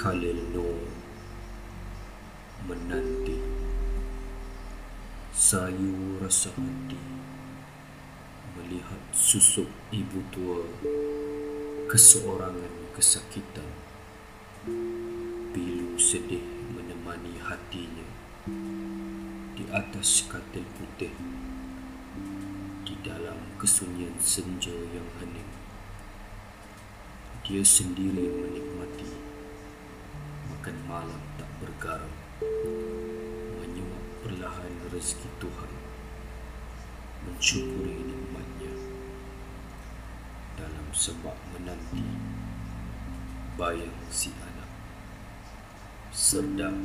Nur menanti sayu rasa hati melihat susuk ibu tua keseorangan kesakitan pilu sedih menemani hatinya di atas katil putih di dalam kesunyian senja yang hening. Dia sendiri menikmati makan malam tak bergaram. Menyuap perlahan rezeki Tuhan. Mensyukuri nikmatnya. Dalam sebab menanti bayang si anak serdam